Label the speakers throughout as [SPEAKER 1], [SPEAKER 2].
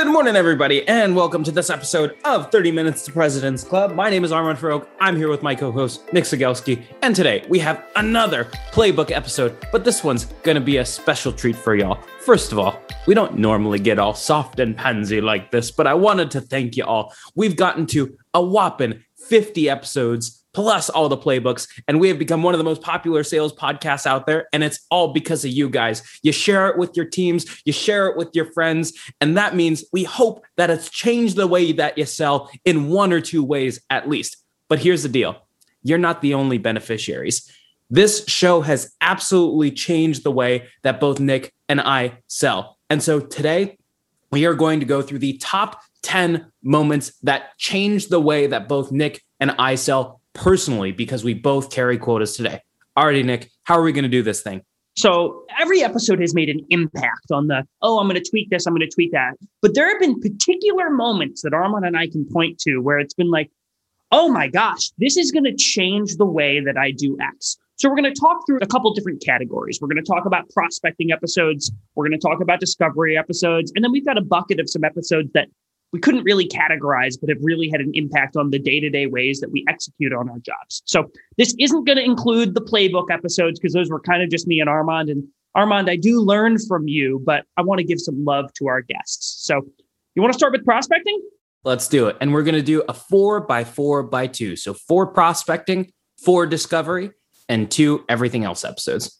[SPEAKER 1] Good morning, everybody, and welcome to this episode of 30 Minutes to President's Club. My name is Armand Farrokh. I'm here with my co host, Nick Cegelski, and today we have another playbook episode, but this one's going to be a special treat for y'all. First of all, we don't normally get all soft and pansy like this, but I wanted to thank you all. We've gotten to a whopping 50 episodes plus all the playbooks. And we have become one of the most popular sales podcasts out there. And it's all because of you guys. You share it with your teams, you share it with your friends. And that means we hope that it's changed the way that you sell in one or two ways at least. But here's the deal you're not the only beneficiaries. This show has absolutely changed the way that both Nick and I sell. And so today, we are going to go through the top 10 moments that changed the way that both Nick and I sell personally because we both carry quotas today. Alrighty, Nick, how are we going to do this thing?
[SPEAKER 2] So every episode has made an impact on the, oh, I'm going to tweak this, I'm going to tweak that. But there have been particular moments that Armand and I can point to where it's been like, oh my gosh, this is going to change the way that I do X. So we're going to talk through a couple different categories. We're going to talk about prospecting episodes. We're going to talk about discovery episodes. And then we've got a bucket of some episodes that we couldn't really categorize, but have really had an impact on the day to day ways that we execute on our jobs. So this isn't going to include the playbook episodes because those were kind of just me and Armand. And Armand, I do learn from you, but I want to give some love to our guests. So you want to start with prospecting?
[SPEAKER 1] Let's do it. And we're going to do a four by four by two. So four prospecting, four discovery, and two everything else episodes.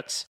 [SPEAKER 3] products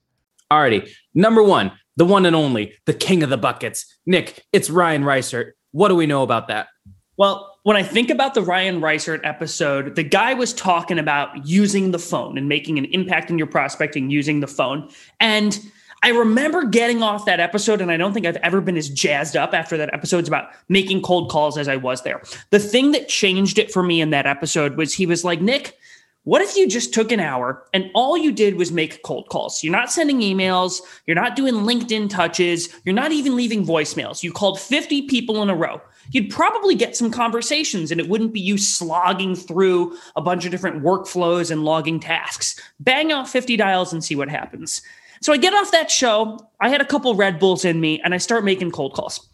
[SPEAKER 1] Alrighty, number one, the one and only, the king of the buckets. Nick, it's Ryan Reisert. What do we know about that?
[SPEAKER 2] Well,
[SPEAKER 3] when I think about the Ryan Reisert episode, the guy was talking about using the phone and making an impact in your prospecting using the phone. And I remember getting off that episode, and I don't think I've ever been as jazzed up after that episode's about making cold calls as I was there. The thing that changed it for me in that episode was he was like, Nick, what if you just took an hour and all you did was make cold calls? You're not sending emails, you're not doing LinkedIn touches, you're not even leaving voicemails. You called 50 people in a row. You'd probably get some conversations and it wouldn't be you slogging through a bunch of different workflows and logging tasks. Bang out 50 dials and see what happens. So I get off that show. I had a couple Red Bulls in me and I start making cold calls.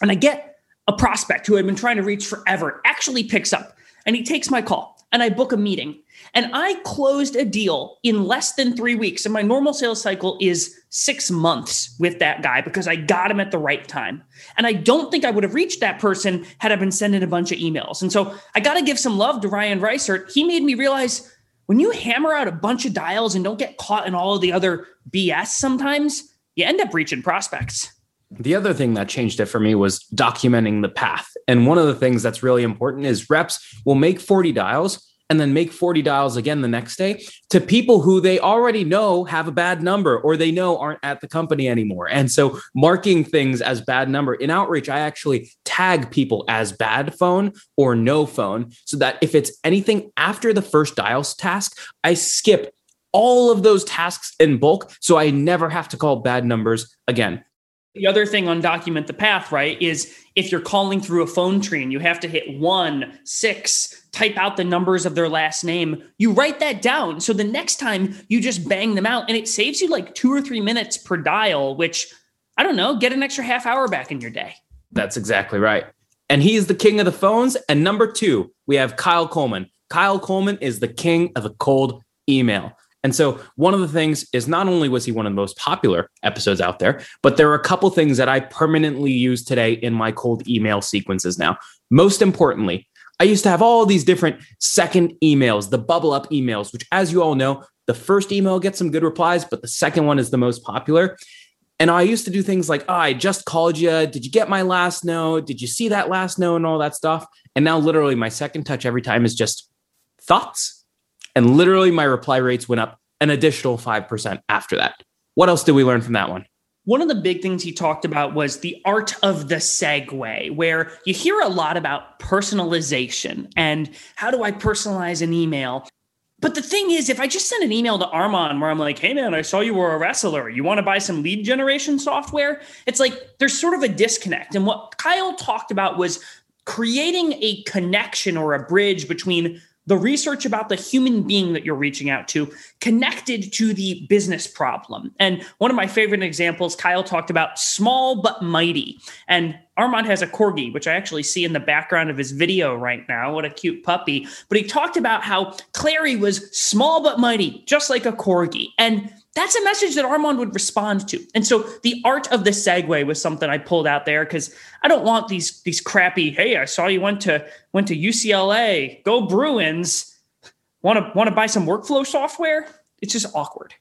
[SPEAKER 3] And I get a prospect who I've been trying to reach forever actually picks up and he takes my call and I book a meeting. And I closed a deal in less than three weeks. And my normal sales cycle is six months with that guy because I got him at the right time. And I don't think I would have reached that person had I been sending a bunch of emails. And so I got to give some love to Ryan Reisert. He made me realize when you hammer out a bunch of dials and don't get caught in all of the other BS sometimes, you end up reaching prospects.
[SPEAKER 1] The other thing that changed it for me was documenting the path. And one of the things that's really important is reps will make 40 dials and then make 40 dials again the next day to people who they already know have a bad number or they know aren't at the company anymore. And so marking things as bad number in outreach, I actually tag people as bad phone or no phone so that if it's anything after the first dials task, I skip all of those tasks in bulk so I never have to call bad numbers again.
[SPEAKER 3] The other thing on document the path, right, is if you're calling through a phone tree and you have to hit one, six, type out the numbers of their last name, you write that down. So the next time you just bang them out and it saves you like two or three minutes per dial, which I don't know, get an extra half hour back in your day.
[SPEAKER 1] That's exactly right. And he is the king of the phones. And number two, we have Kyle Coleman. Kyle Coleman is the king of the cold email. And so one of the things is not only was he one of the most popular episodes out there, but there are a couple things that I permanently use today in my cold email sequences now. Most importantly, I used to have all these different second emails, the bubble up emails, which as you all know, the first email gets some good replies, but the second one is the most popular. And I used to do things like, oh, I just called you. Did you get my last note? Did you see that last note and all that stuff? And now, literally, my second touch every time is just thoughts and literally, my reply rates went up an additional 5% after that. What else did we learn from that one?
[SPEAKER 3] One of the big things he talked about was the art of the segue, where you hear a lot about personalization and how do I personalize an email? But the thing is, if I just send an email to Armand where I'm like, hey man, I saw you were a wrestler. You want to buy some lead generation software? It's like there's sort of a disconnect. And what Kyle talked about was creating a connection or a bridge between the research about the human being that you're reaching out to connected to the business problem. And one of my favorite examples, Kyle talked about small but mighty. And Armand has a corgi, which I actually see in the background of his video right now. What a cute puppy. But he talked about how Clari was small but mighty, just like a corgi. And that's a message that Armand would respond to. And so the art of the segue was something I pulled out there because I don't want these these crappy, hey, I saw you went to went to UCLA, go Bruins. Want to want to buy some workflow software? It's just awkward.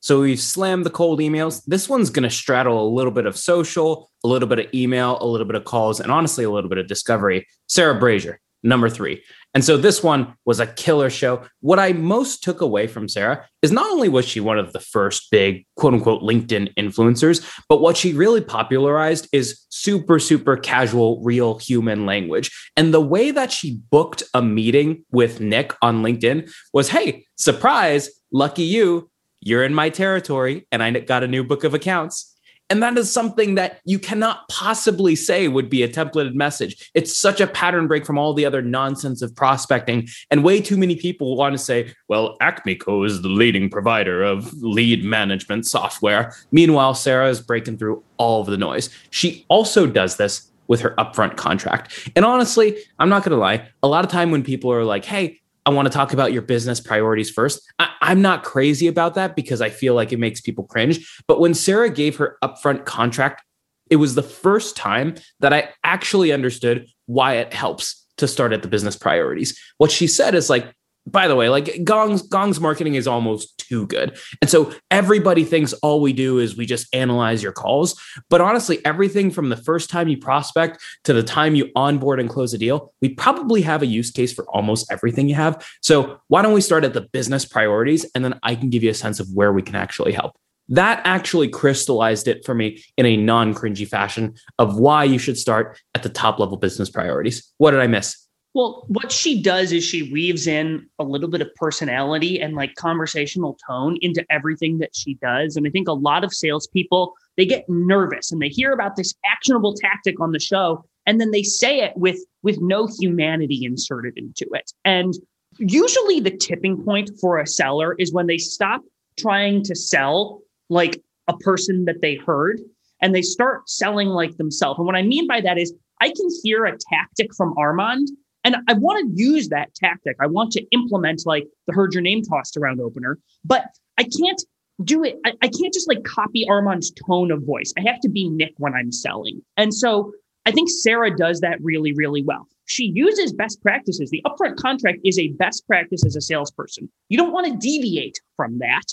[SPEAKER 1] So we've slammed the cold emails. This one's going to straddle a little bit of social, a little bit of email, a little bit of calls, and honestly, a little bit of discovery. Sarah Brazier, number three. And so this one was a killer show. What I most took away from Sarah is not only was she one of the first big quote unquote LinkedIn influencers, but what she really popularized is super, super casual, real human language. And the way that she booked a meeting with Nick on LinkedIn was hey, surprise, lucky you, you're in my territory and I got a new book of accounts. And that is something that you cannot possibly say would be a templated message. It's such a pattern break from all the other nonsense of prospecting. And way too many people want to say, well, AcmeCo is the leading provider of lead management software. Meanwhile, Sarah is breaking through all of the noise. She also does this with her upfront contract. And honestly, I'm not going to lie, a lot of time when people are like, hey, I want to talk about your business priorities first. I, am not crazy about that because I feel like it makes people cringe. But when Sarah gave her upfront contract, it was the first time that I actually understood why it helps to start at the business priorities. What she said is like, by the way, like Gong's Gong's marketing is almost too good. And so everybody thinks all we do is we just analyze your calls. But honestly, everything from the first time you prospect to the time you onboard and close a deal, we probably have a use case for almost everything you have. So why don't we start at the business priorities and then I can give you a sense of where we can actually help. That actually crystallized it for me in a non cringy fashion of why you should start at the top level business priorities. What did I miss?
[SPEAKER 3] Well, what she does is she weaves in a little bit of personality and like conversational tone into everything that she does. And I think a lot of salespeople, they get nervous and they hear about this actionable tactic on the show and then they say it with with no humanity inserted into it. And usually the tipping point for a seller is when they stop trying to sell like a person that they heard and they start selling like themselves. And what I mean by that is I can hear a tactic from Armand and I want to use that tactic. I want to implement like the heard your name tossed around opener, but I can't do it. I, I can't just like copy Armand's tone of voice. I have to be Nick when I'm selling. And so I think Sarah does that really, really well. She uses best practices. The upfront contract is a best practice as a salesperson. You don't want to deviate from that.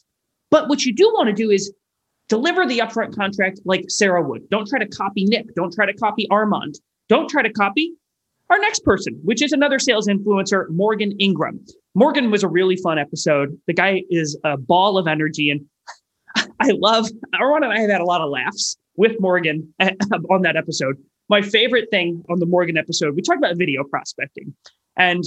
[SPEAKER 3] But what you do want to do is deliver the upfront contract like Sarah would. Don't try to copy Nick. Don't try to copy Armand. Don't try to copy our next person, which is another sales influencer, Morgan Ingram. Morgan was a really fun episode. The guy is a ball of energy, and I love. Armand and I have had a lot of laughs with Morgan uh, on that episode. My favorite thing on the Morgan episode, we talked about video prospecting, and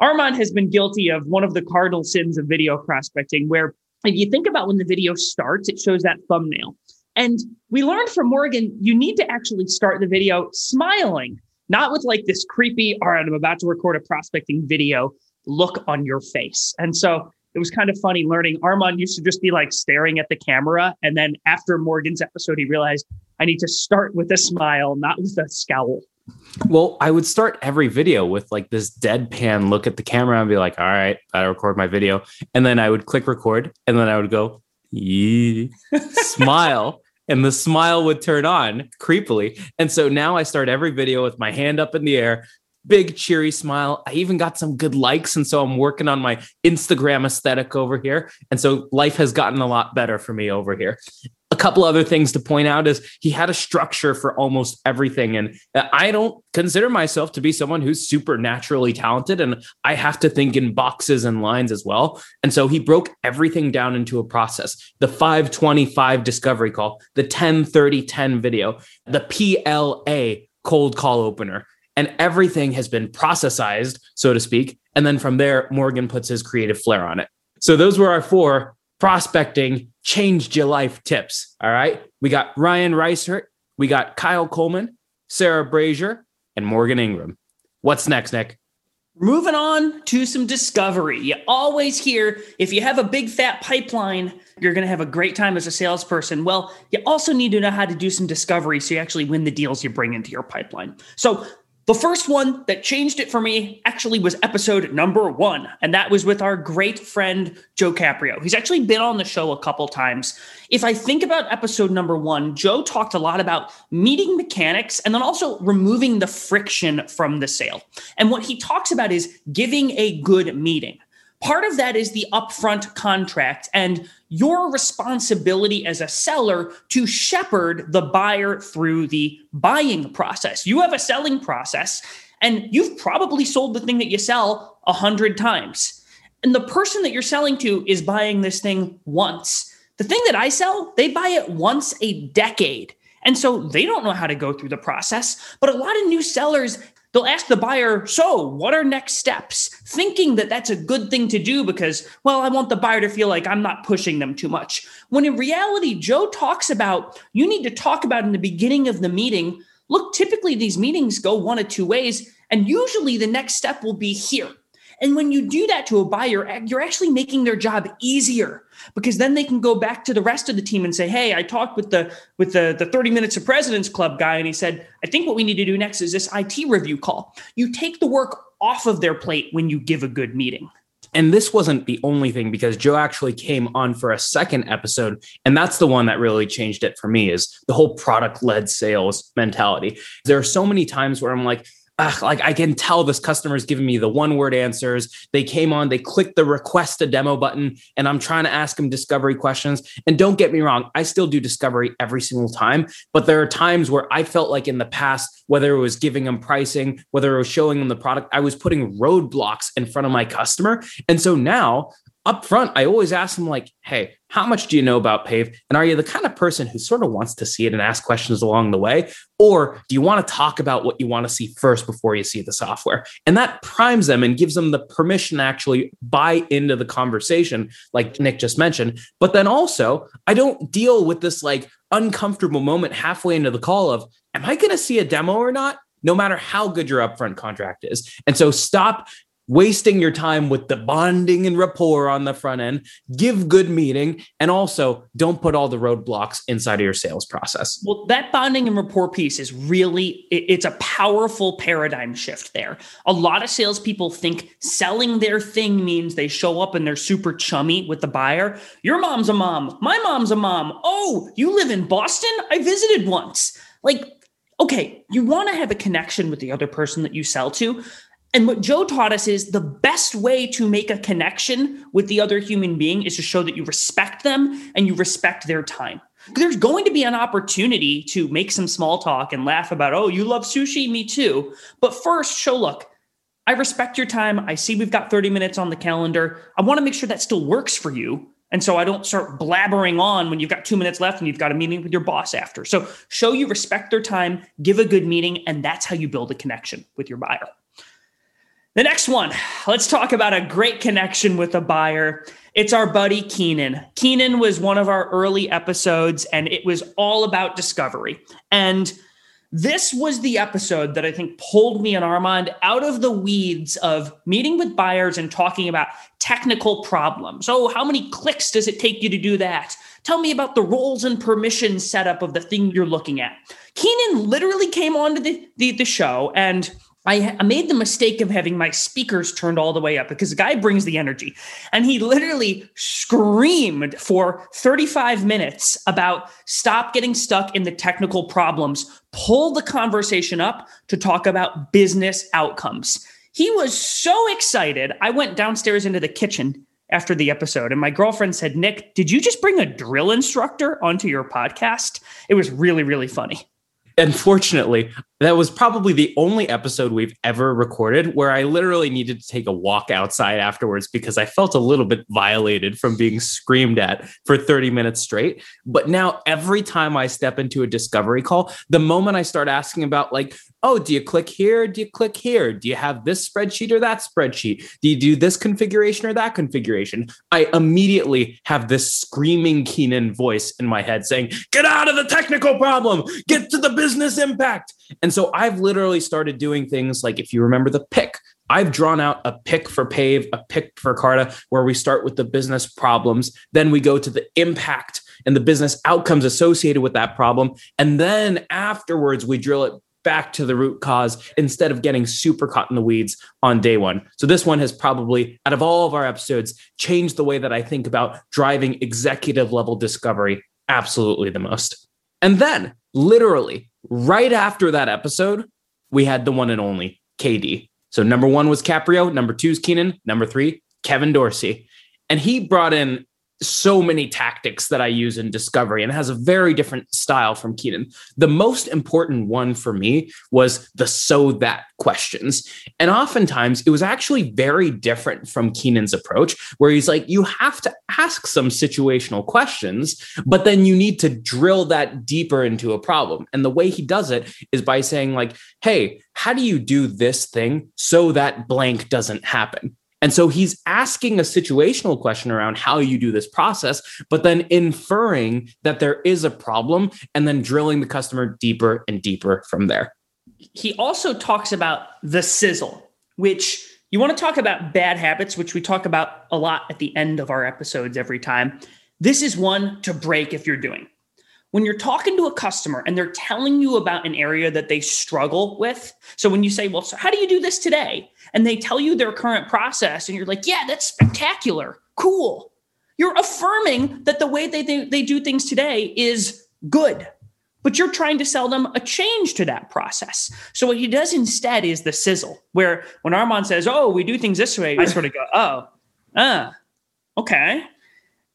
[SPEAKER 3] Armand has been guilty of one of the cardinal sins of video prospecting, where if you think about when the video starts, it shows that thumbnail. And we learned from Morgan, you need to actually start the video smiling not with like this creepy, all right, I'm about to record a prospecting video look on your face. And so it was kind of funny learning. Armand used to just be like staring at the camera. And then after Morgan's episode, he realized I need to start with a smile, not with a scowl.
[SPEAKER 1] Well, I would start every video with like this deadpan look at the camera and be like, all right, I record my video. And then I would click record and then I would go, smile and the smile would turn on creepily. And so now I start every video with my hand up in the air, big cheery smile. I even got some good likes. And so I'm working on my Instagram aesthetic over here. And so life has gotten a lot better for me over here couple other things to point out is he had a structure for almost everything. And i don't consider myself to be someone who's supernaturally talented and i have to think in boxes and lines as well. And so he broke everything down into a process. The 525 discovery call the 10 30 10 video the pla cold call opener. And everything has been processized so to speak. And then from there morgan puts his creative flair on it. So those were our four prospecting changed your life tips. All right. We got Ryan Reisert, we got Kyle Coleman, Sarah Brazier, and Morgan Ingram. What's next, Nick?
[SPEAKER 3] Moving on to some discovery. You always hear if you have a big fat pipeline, you're going to have a great time as a salesperson. Well, you also need to know how to do some discovery so you actually win the deals you bring into your pipeline. So, the first one that changed it for me actually was episode number one, and that was with our great friend Joe Caprio. He's actually been on the show a couple times. If I think about episode number one, Joe talked a lot about meeting mechanics and then also removing the friction from the sale. And what he talks about is giving a good meeting. Part of that is the upfront contract and your responsibility as a seller to shepherd the buyer through the buying process. You have a selling process and you've probably sold the thing that you sell a hundred times. And the person that you're selling to is buying this thing once. The thing that I sell, they buy it once a decade. And so they don't know how to go through the process. But a lot of new sellers, they'll ask the buyer, So, what are next steps? Thinking that that's a good thing to do because, well, I want the buyer to feel like I'm not pushing them too much. When in reality, Joe talks about you need to talk about in the beginning of the meeting. Look, typically these meetings go one of two ways. And usually the next step will be here. And when you do that to a buyer, eh, you're actually making their job easier because then they can go back to the rest of the team and say, "Hey, I talked with the with the the 30 minutes of presidents club guy and he said, "I think what we need to do next is this IT review call." You take the work off of their plate when you give a good meeting.
[SPEAKER 1] And this wasn't the only thing because Joe actually came on for a second episode. And that's the one that really changed it for me is the whole product led sales mentality. There are so many times where I'm like, ugh, like I can tell this customer is giving me the one word answers. They came on, they clicked the request a demo button, and I'm trying to ask them discovery questions. And don't get me wrong, I still do discovery every single time, but there are times where I felt like in the past, whether it was giving them pricing, whether it was showing them the product, I was putting roadblocks in front of my customer. And so now up front, I always ask them, like, hey, how much do you know about Pave? And are you the kind of person who sort of wants to see it and ask questions along the way? Or do you want to talk about what you want to see first before you see the software? And that primes them and gives them the permission to actually buy into the conversation, like Nick just mentioned. But then also, I don't deal with this like uncomfortable moment halfway into the call of, am I going to see a demo or not? no matter how good your upfront contract is. And so stop wasting your time with the bonding and rapport on the front end. Give good meeting and also don't put all the roadblocks inside of your sales process.
[SPEAKER 3] Well that bonding and rapport piece is really it's a powerful paradigm shift there. A lot of salespeople think selling their thing means they show up and they're super chummy with the buyer. Your mom's a mom. My mom's a mom. Oh you live in boston? I visited once. Like okay, you want to have a connection with the other person that you sell to, and what Joe taught us is the best way to make a connection with the other human being is to show that you respect them and you respect their time. There's going to be an opportunity to make some small talk and laugh about, oh, you love sushi, me too. But first, show look, I respect your time. I see we've got 30 minutes on the calendar. I want to make sure that still works for you. And so I don't start blabbering on when you've got two minutes left and you've got a meeting with your boss after. So show you respect their time, give a good meeting, and that's how you build a connection with your buyer. The next one, let's talk about a great connection with a buyer. It's our buddy Keenan. Keenan was one of our early episodes, and it was all about discovery. And this was the episode that I think pulled me and Armand out of the weeds of meeting with buyers and talking about technical problems. Oh, how many clicks does it take you to do that? Tell me about the roles and permissions setup of the thing you're looking at. Keenan literally came onto the, the, the show and I made the mistake of having my speakers turned all the way up because the guy brings the energy. And he literally screamed for 35 minutes about stop getting stuck in the technical problems, pull the conversation up to talk about business outcomes. He was so excited. I went downstairs into the kitchen after the episode, and my girlfriend said, Nick, did you just bring a drill instructor onto your podcast? It was really, really funny.
[SPEAKER 1] Unfortunately, that was probably the only episode we've ever recorded where I literally needed to take a walk outside afterwards because I felt a little bit violated from being screamed at for 30 minutes straight. But now, every time I step into a discovery call, the moment I start asking about, like, oh, do you click here? Do you click here? Do you have this spreadsheet or that spreadsheet? Do you do this configuration or that configuration? I immediately have this screaming Keenan voice in my head saying, get out of the technical problem, get to the business impact. And so I've literally started doing things like if you remember the pick, I've drawn out a pick for Pave, a pick for Carta, where we start with the business problems, then we go to the impact and the business outcomes associated with that problem. And then afterwards, we drill it back to the root cause instead of getting super caught in the weeds on day one. So, this one has probably, out of all of our episodes, changed the way that I think about driving executive level discovery absolutely the most. And then, literally, right after that episode, we had the one and only KD. So, number one was Caprio, number two is Keenan, number three, Kevin Dorsey. And he brought in so many tactics that I use in discovery and has a very different style from Keenan. The most important one for me was the so that questions. And oftentimes it was actually very different from Keenan's approach, where he's like, you have to ask some situational questions, but then you need to drill that deeper into a problem. And the way he does it is by saying, like, hey, how do you do this thing so that blank doesn't happen? And so he's asking a situational question around how you do this process, but then inferring that there is a problem and then drilling the customer deeper and deeper from there.
[SPEAKER 3] He also talks about the sizzle, which you want to talk about bad habits, which we talk about a lot at the end of our episodes every time. This is one to break if you're doing when you're talking to a customer and they're telling you about an area that they struggle with. So when you say, Well, so how do you do this today? And they tell you their current process, and you're like, Yeah, that's spectacular. Cool. You're affirming that the way they, they, they do things today is good. but you're trying to sell them a change to that process. So what he does instead is the sizzle, where when Armand says, "Oh, we do things this way," I sort of go, "Oh, ah, okay."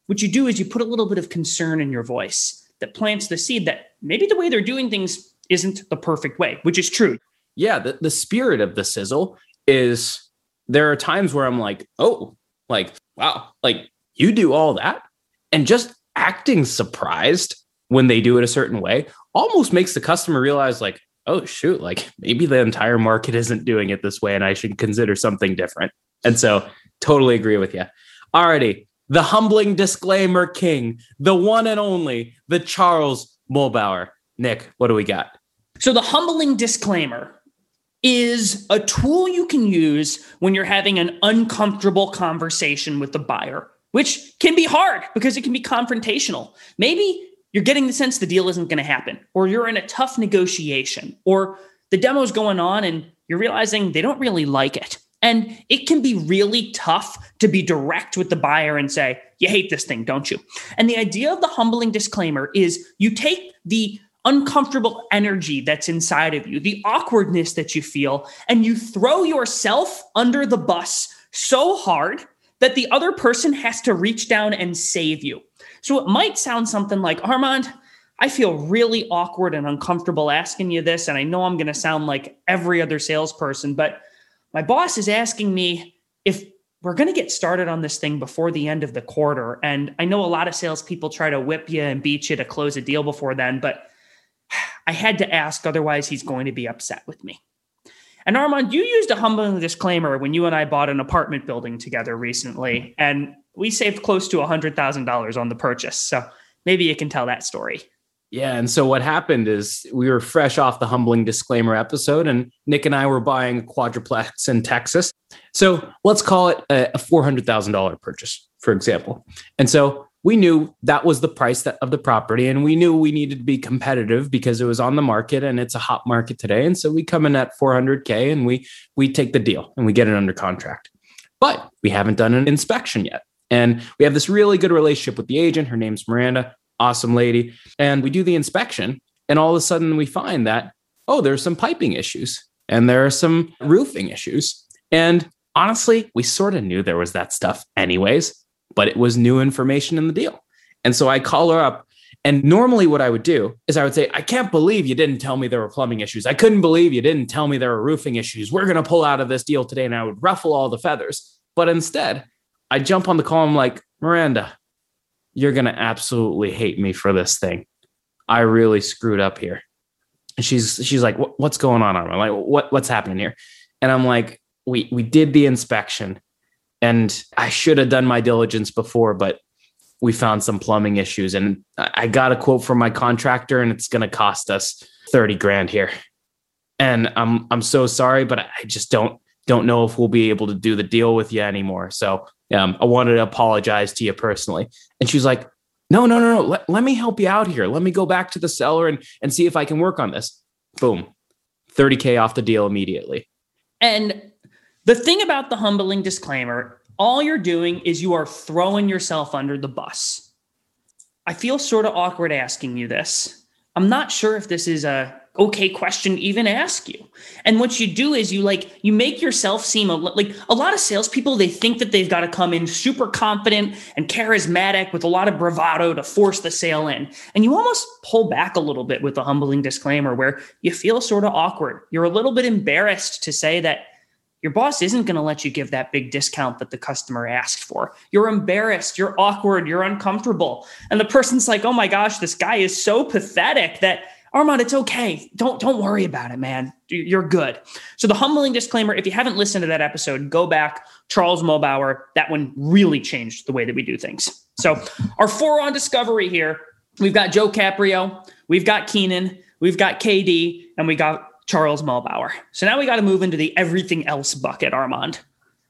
[SPEAKER 3] What you do is you put a little bit of concern in your voice that plants the seed that maybe the way they're doing things isn't the perfect way, which is true.
[SPEAKER 1] Yeah, the, the spirit of the sizzle is there are times where I'm like, oh, like, wow, like you do all that. And just acting surprised when they do it a certain way almost makes the customer realize, like, oh, shoot, like maybe the entire market isn't doing it this way and I should consider something different. And so, totally agree with you. Alrighty, the humbling disclaimer king, the one and only, the Charles Muhlbauer. Nick, what do we got?
[SPEAKER 3] So, the humbling disclaimer is a tool you can use when you're having an uncomfortable conversation with the buyer, which can be hard because it can be confrontational. Maybe you're getting the sense the deal isn't going to happen, or you're in a tough negotiation, or the demo's going on and you're realizing they don't really like it. And it can be really tough to be direct with the buyer and say, You hate this thing, don't you? And the idea of the humbling disclaimer is you take the uncomfortable energy that's inside of you, the awkwardness that you feel, and you throw yourself under the bus so hard that the other person has to reach down and save you. So it might sound something like, Armand, I feel really awkward and uncomfortable asking you this. And I know I'm going to sound like every other salesperson, but my boss is asking me if we're going to get started on this thing before the end of the quarter. And I know a lot of salespeople try to whip you and beat you to close a deal before then, but I had to ask, otherwise, he's going to be upset with me. And Armand, you used a humbling disclaimer when you and I bought an apartment building together recently, and we saved close to $100,000 on the purchase. So maybe you can tell that story.
[SPEAKER 1] Yeah. And so what happened is we were fresh off the humbling disclaimer episode, and Nick and I were buying a quadruplex in Texas. So let's call it a $400,000 purchase, for example. And so we knew that was the price of the property and we knew we needed to be competitive because it was on the market and it's a hot market today and so we come in at 400k and we we take the deal and we get it under contract but we haven't done an inspection yet and we have this really good relationship with the agent her name's miranda awesome lady and we do the inspection and all of a sudden we find that oh there's some piping issues and there are some roofing issues and honestly we sort of knew there was that stuff anyways but it was new information in the deal. And so I call her up. And normally, what I would do is I would say, I can't believe you didn't tell me there were plumbing issues. I couldn't believe you didn't tell me there were roofing issues. We're going to pull out of this deal today. And I would ruffle all the feathers. But instead, I jump on the call. I'm like, Miranda, you're going to absolutely hate me for this thing. I really screwed up here. And she's she's like, what's going on? I'm like, what what's happening here? And I'm like, we we did the inspection and I should have done my diligence before, but we found some plumbing issues. And I got a quote from my contractor, and it's going to cost us 30 grand here. And I'm I'm so sorry, but I just don't don't know if we'll be able to do the deal with you anymore. So um, I wanted to apologize to you personally. And she's like, no, no, no, no. Let, let me help you out here. Let me go back to the seller and, and see if I can work on this. Boom. 30K off the deal immediately.
[SPEAKER 3] And the thing about the humbling disclaimer, all you're doing is you are throwing yourself under the bus. I feel sort of awkward asking you this. I'm not sure if this is a okay question even ask you. And what you do is you like you make yourself seem a, like a lot of salespeople. They think that they've got to come in super confident and charismatic with a lot of bravado to force the sale in. And you almost pull back a little bit with a humbling disclaimer where you feel sort of awkward. You're a little bit embarrassed to say that your boss isn't going to let you give that big discount that the customer asked for. You're embarrassed, you're awkward, you're uncomfortable. And the person's like, "Oh my gosh, this guy is so pathetic that Armand, it's okay. Don't don't worry about it, man. You're good." So the humbling disclaimer, if you haven't listened to that episode, go back. Charles Muhlbauer, that one really changed the way that we do things. So our four on discovery here, we've got Joe Caprio, we've got Keenan, we've got KD, and we got Charles Muhlbauer. So now we got to move into the everything else bucket, Armand.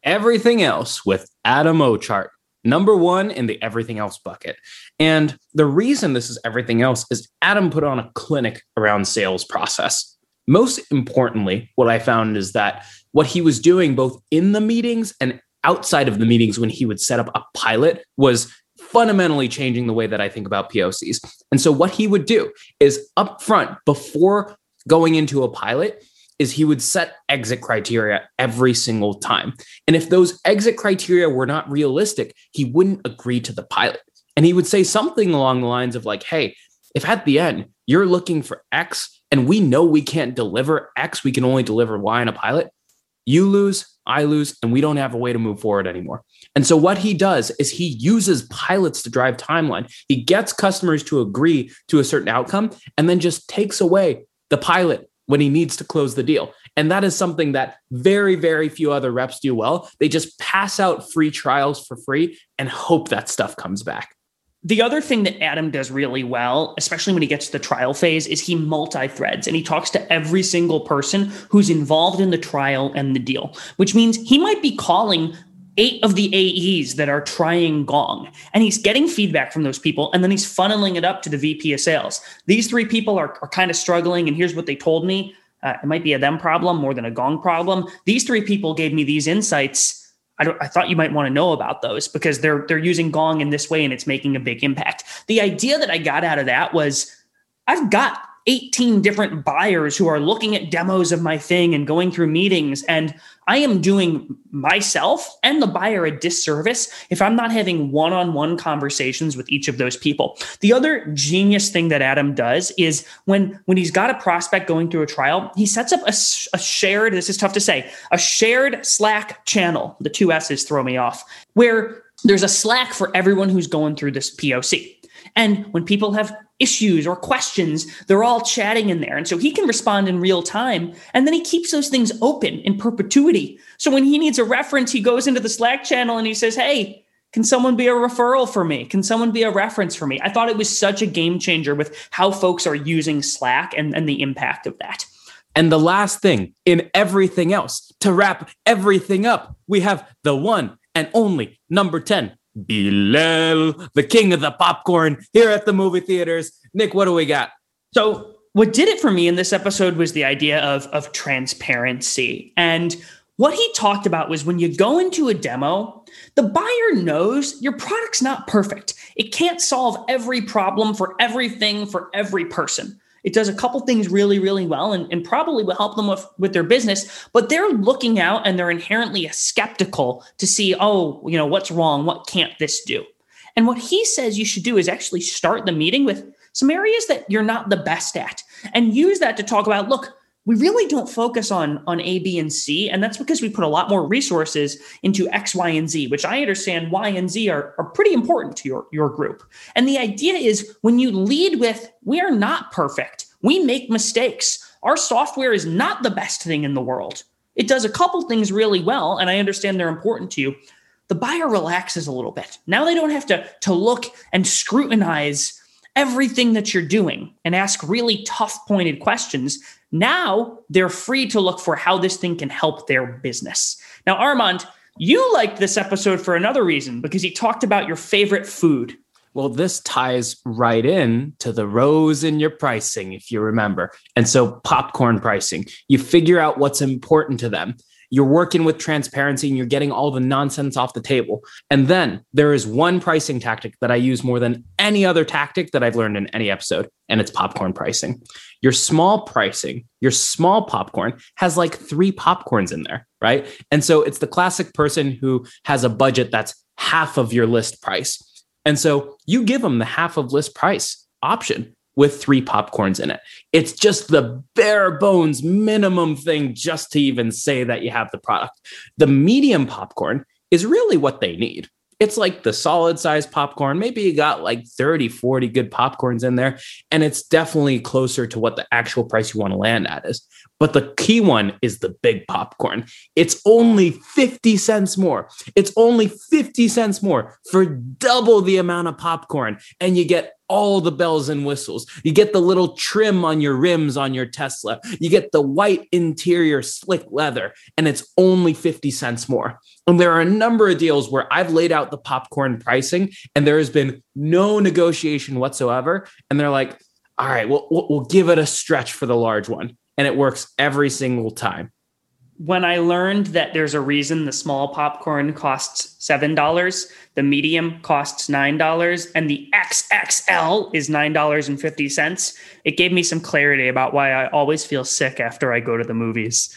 [SPEAKER 1] Everything else with Adam Ochart, number one in the everything else bucket. And the reason this is everything else is Adam put on a clinic around sales process. Most importantly, what I found is that what he was doing both in the meetings and outside of the meetings when he would set up a pilot was fundamentally changing the way that I think about POCs. And so what he would do is up front before going into a pilot is he would set exit criteria every single time. And if those exit criteria were not realistic, he wouldn't agree to the pilot. And he would say something along the lines of like, "Hey, if at the end you're looking for X and we know we can't deliver X, we can only deliver Y in a pilot, you lose, I lose, and we don't have a way to move forward anymore. And so what he does is he uses pilots to drive timeline. He gets customers to agree to a certain outcome and then just takes away the pilot when he needs to close the deal. And that is something that very, very few other reps do well. They just pass out free trials for free and hope that stuff comes back.
[SPEAKER 3] The other thing that Adam does really well, especially when he gets to the trial phase, is he multi threads and he talks to every single person who's involved in the trial and the deal, which means he might be calling eight of the AEs that are trying Gong and he's getting feedback from those people and then he's funneling it up to the VP of sales. These three people are, are kind of struggling and here's what they told me. Uh, it might be a them problem more than a Gong problem. These three people gave me these insights I, I, thought you might want to know about those because they're they're using Gong in this way and it's making a big impact. The idea that I got out of that was I've got 18 different buyers who are looking at demos of my thing and going through meetings. And I am doing myself and the buyer a disservice if I'm not having one on one conversations with each of those people. The other genius thing that Adam does is when, when he's got a prospect going through a trial, he sets up a, a shared, this is tough to say, a shared Slack channel. The two S's throw me off, where there's a Slack for everyone who's going through this POC. And when people have issues or questions, they're all chatting in there. And so he can respond in real time. And then he keeps those things open in perpetuity. So when he needs a reference, he goes into the Slack channel and he says, Hey, can someone be a referral for me? Can someone be a reference for me? I thought it was such a game changer with how folks are using Slack and, and the impact of that.
[SPEAKER 1] And the last thing in everything else, to wrap everything up, we have the one and only number 10, Bilal, the king of the popcorn here at the movie theaters. Nick, what do we got?
[SPEAKER 3] So, what did it for me in this episode was the idea of, of transparency. And what he talked about was when you go into a demo, the buyer knows your product's not perfect. It can't solve every problem for everything for every person. It does a couple things really, really well and, and probably will help them with, with their business, but they're looking out and they're inherently skeptical to see, oh, you know, what's wrong? What can't this do? And what he says you should do is actually start the meeting with some areas that you're not the best at and use that to talk about, look, we really don't focus on on A, B, and C, and that's because we put a lot more resources into X, Y, and Z, which I understand Y and Z are, are pretty important to your, your group. And the idea is when you lead with we are not perfect, we make mistakes. Our software is not the best thing in the world. It does a couple things really well, and I understand they're important to you. The buyer relaxes a little bit. Now they don't have to, to look and scrutinize everything that you're doing and ask really tough pointed questions now they're free to look for how this thing can help their business. Now, Armand, you liked this episode for another reason because he talked about your favorite food.
[SPEAKER 1] Well, this ties right in to the rows in your pricing, if you remember. And so, popcorn pricing, you figure out what's important to them you're working with transparency and you're getting all the nonsense off the table. And then there is one pricing tactic that I use more than any other tactic that I've learned in any episode, and it's popcorn pricing. Your small pricing, your small popcorn has like three popcorns in there, right? And so it's the classic person who has a budget that's half of your list price. And so you give them the half of list price option with three popcorns in it. It's just the bare bones minimum thing just to even say that you have the product. The medium popcorn is really what they need. It's like the solid size popcorn. Maybe you got like 30, 40 good popcorns in there. And it's definitely closer to what the actual price you want to land at is. But the key one is the big popcorn. It's only 50 cents more. It's only 50 cents more for double the amount of popcorn. And you get all the bells and whistles. You get the little trim on your rims on your Tesla. You get the white interior slick leather, and it's only 50 cents more. And there are a number of deals where I've laid out the popcorn pricing, and there has been no negotiation whatsoever. And they're like, all right, we'll, we'll give it a stretch for the large one. And it works every single time.
[SPEAKER 3] When I learned that there's a reason the small popcorn costs $7, the medium costs $9, and the XXL is $9.50, it gave me some clarity about why I always feel sick after I go to the movies.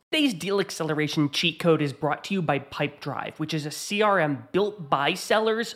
[SPEAKER 4] Today's deal acceleration cheat code is brought to you by Pipedrive, which is a CRM built by sellers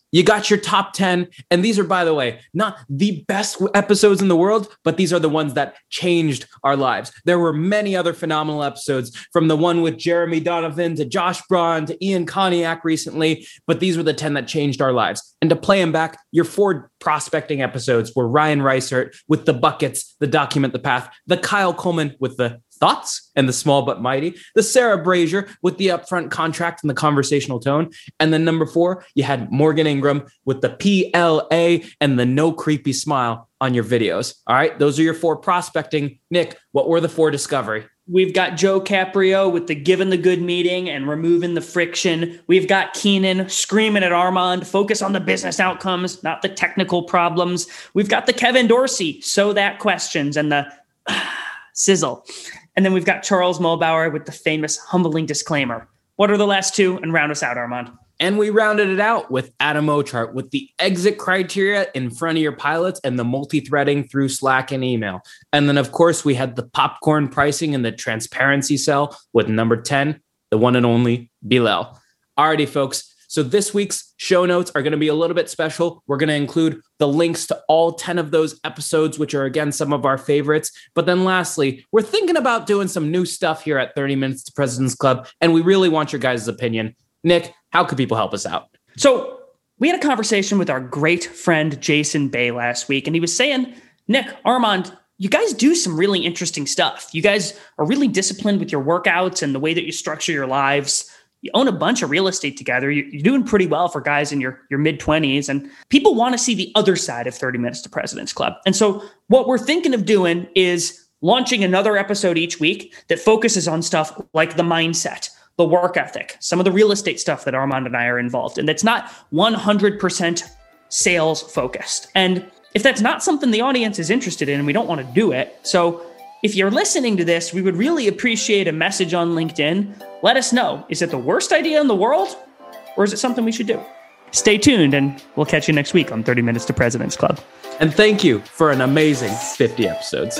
[SPEAKER 1] You got your top 10. And these are, by the way, not the best episodes in the world, but these are the ones that changed our lives. There were many other phenomenal episodes from the one with Jeremy Donovan to Josh Braun to Ian Koniak recently, but these were the 10 that changed our lives. And to play them back, your four prospecting episodes were Ryan Reisert with the buckets, the document the path, the Kyle Coleman with the thoughts and the small but mighty, the Sarah Brazier with the upfront contract and the conversational tone. And then number four, you had Morgan Ingram with the PLA and the no creepy smile on your videos. All right. Those are your four prospecting. Nick, what were the four discovery?
[SPEAKER 3] We've got Joe Caprio with the giving the good meeting and removing the friction. We've got Keenan screaming at Armand, focus on the business outcomes, not the technical problems. We've got the Kevin Dorsey, so that questions and the sizzle. And then we've got Charles Muhlbauer with the famous humbling disclaimer. What are the last two? And round us out, Armand.
[SPEAKER 1] And we rounded it out with Adam Ochart with the exit criteria in front of your pilots and the multi threading through Slack and email. And then, of course, we had the popcorn pricing and the transparency cell with number 10, the one and only Bilal. Alrighty, folks. So this week's show notes are going to be a little bit special. We're going to include the links to all 10 of those episodes, which are again some of our favorites. But then lastly, we're thinking about doing some new stuff here at 30 Minutes to President's Club, and we really want your guys' opinion. Nick, how could people help us out?
[SPEAKER 3] So we had a conversation with our great friend Jason Bay last week, and he was saying, Nick, Armand, you guys do some really interesting stuff. You guys are really disciplined with your workouts and the way that you structure your lives you own a bunch of real estate together. You're doing pretty well for guys in your, your mid 20s. And people want to see the other side of 30 Minutes to President's Club. And so, what we're thinking of doing is launching another episode each week that focuses on stuff like the mindset, the work ethic, some of the real estate stuff that Armand and I are involved in that's not 100% sales focused. And if that's not something the audience is interested in, we don't want to do it. So, if you're listening to this, we would really appreciate a message on LinkedIn. Let us know is it the worst idea in the world or is it something we should do? Stay tuned and we'll catch you next week on 30 Minutes to President's Club.
[SPEAKER 1] And thank you for an amazing 50 episodes.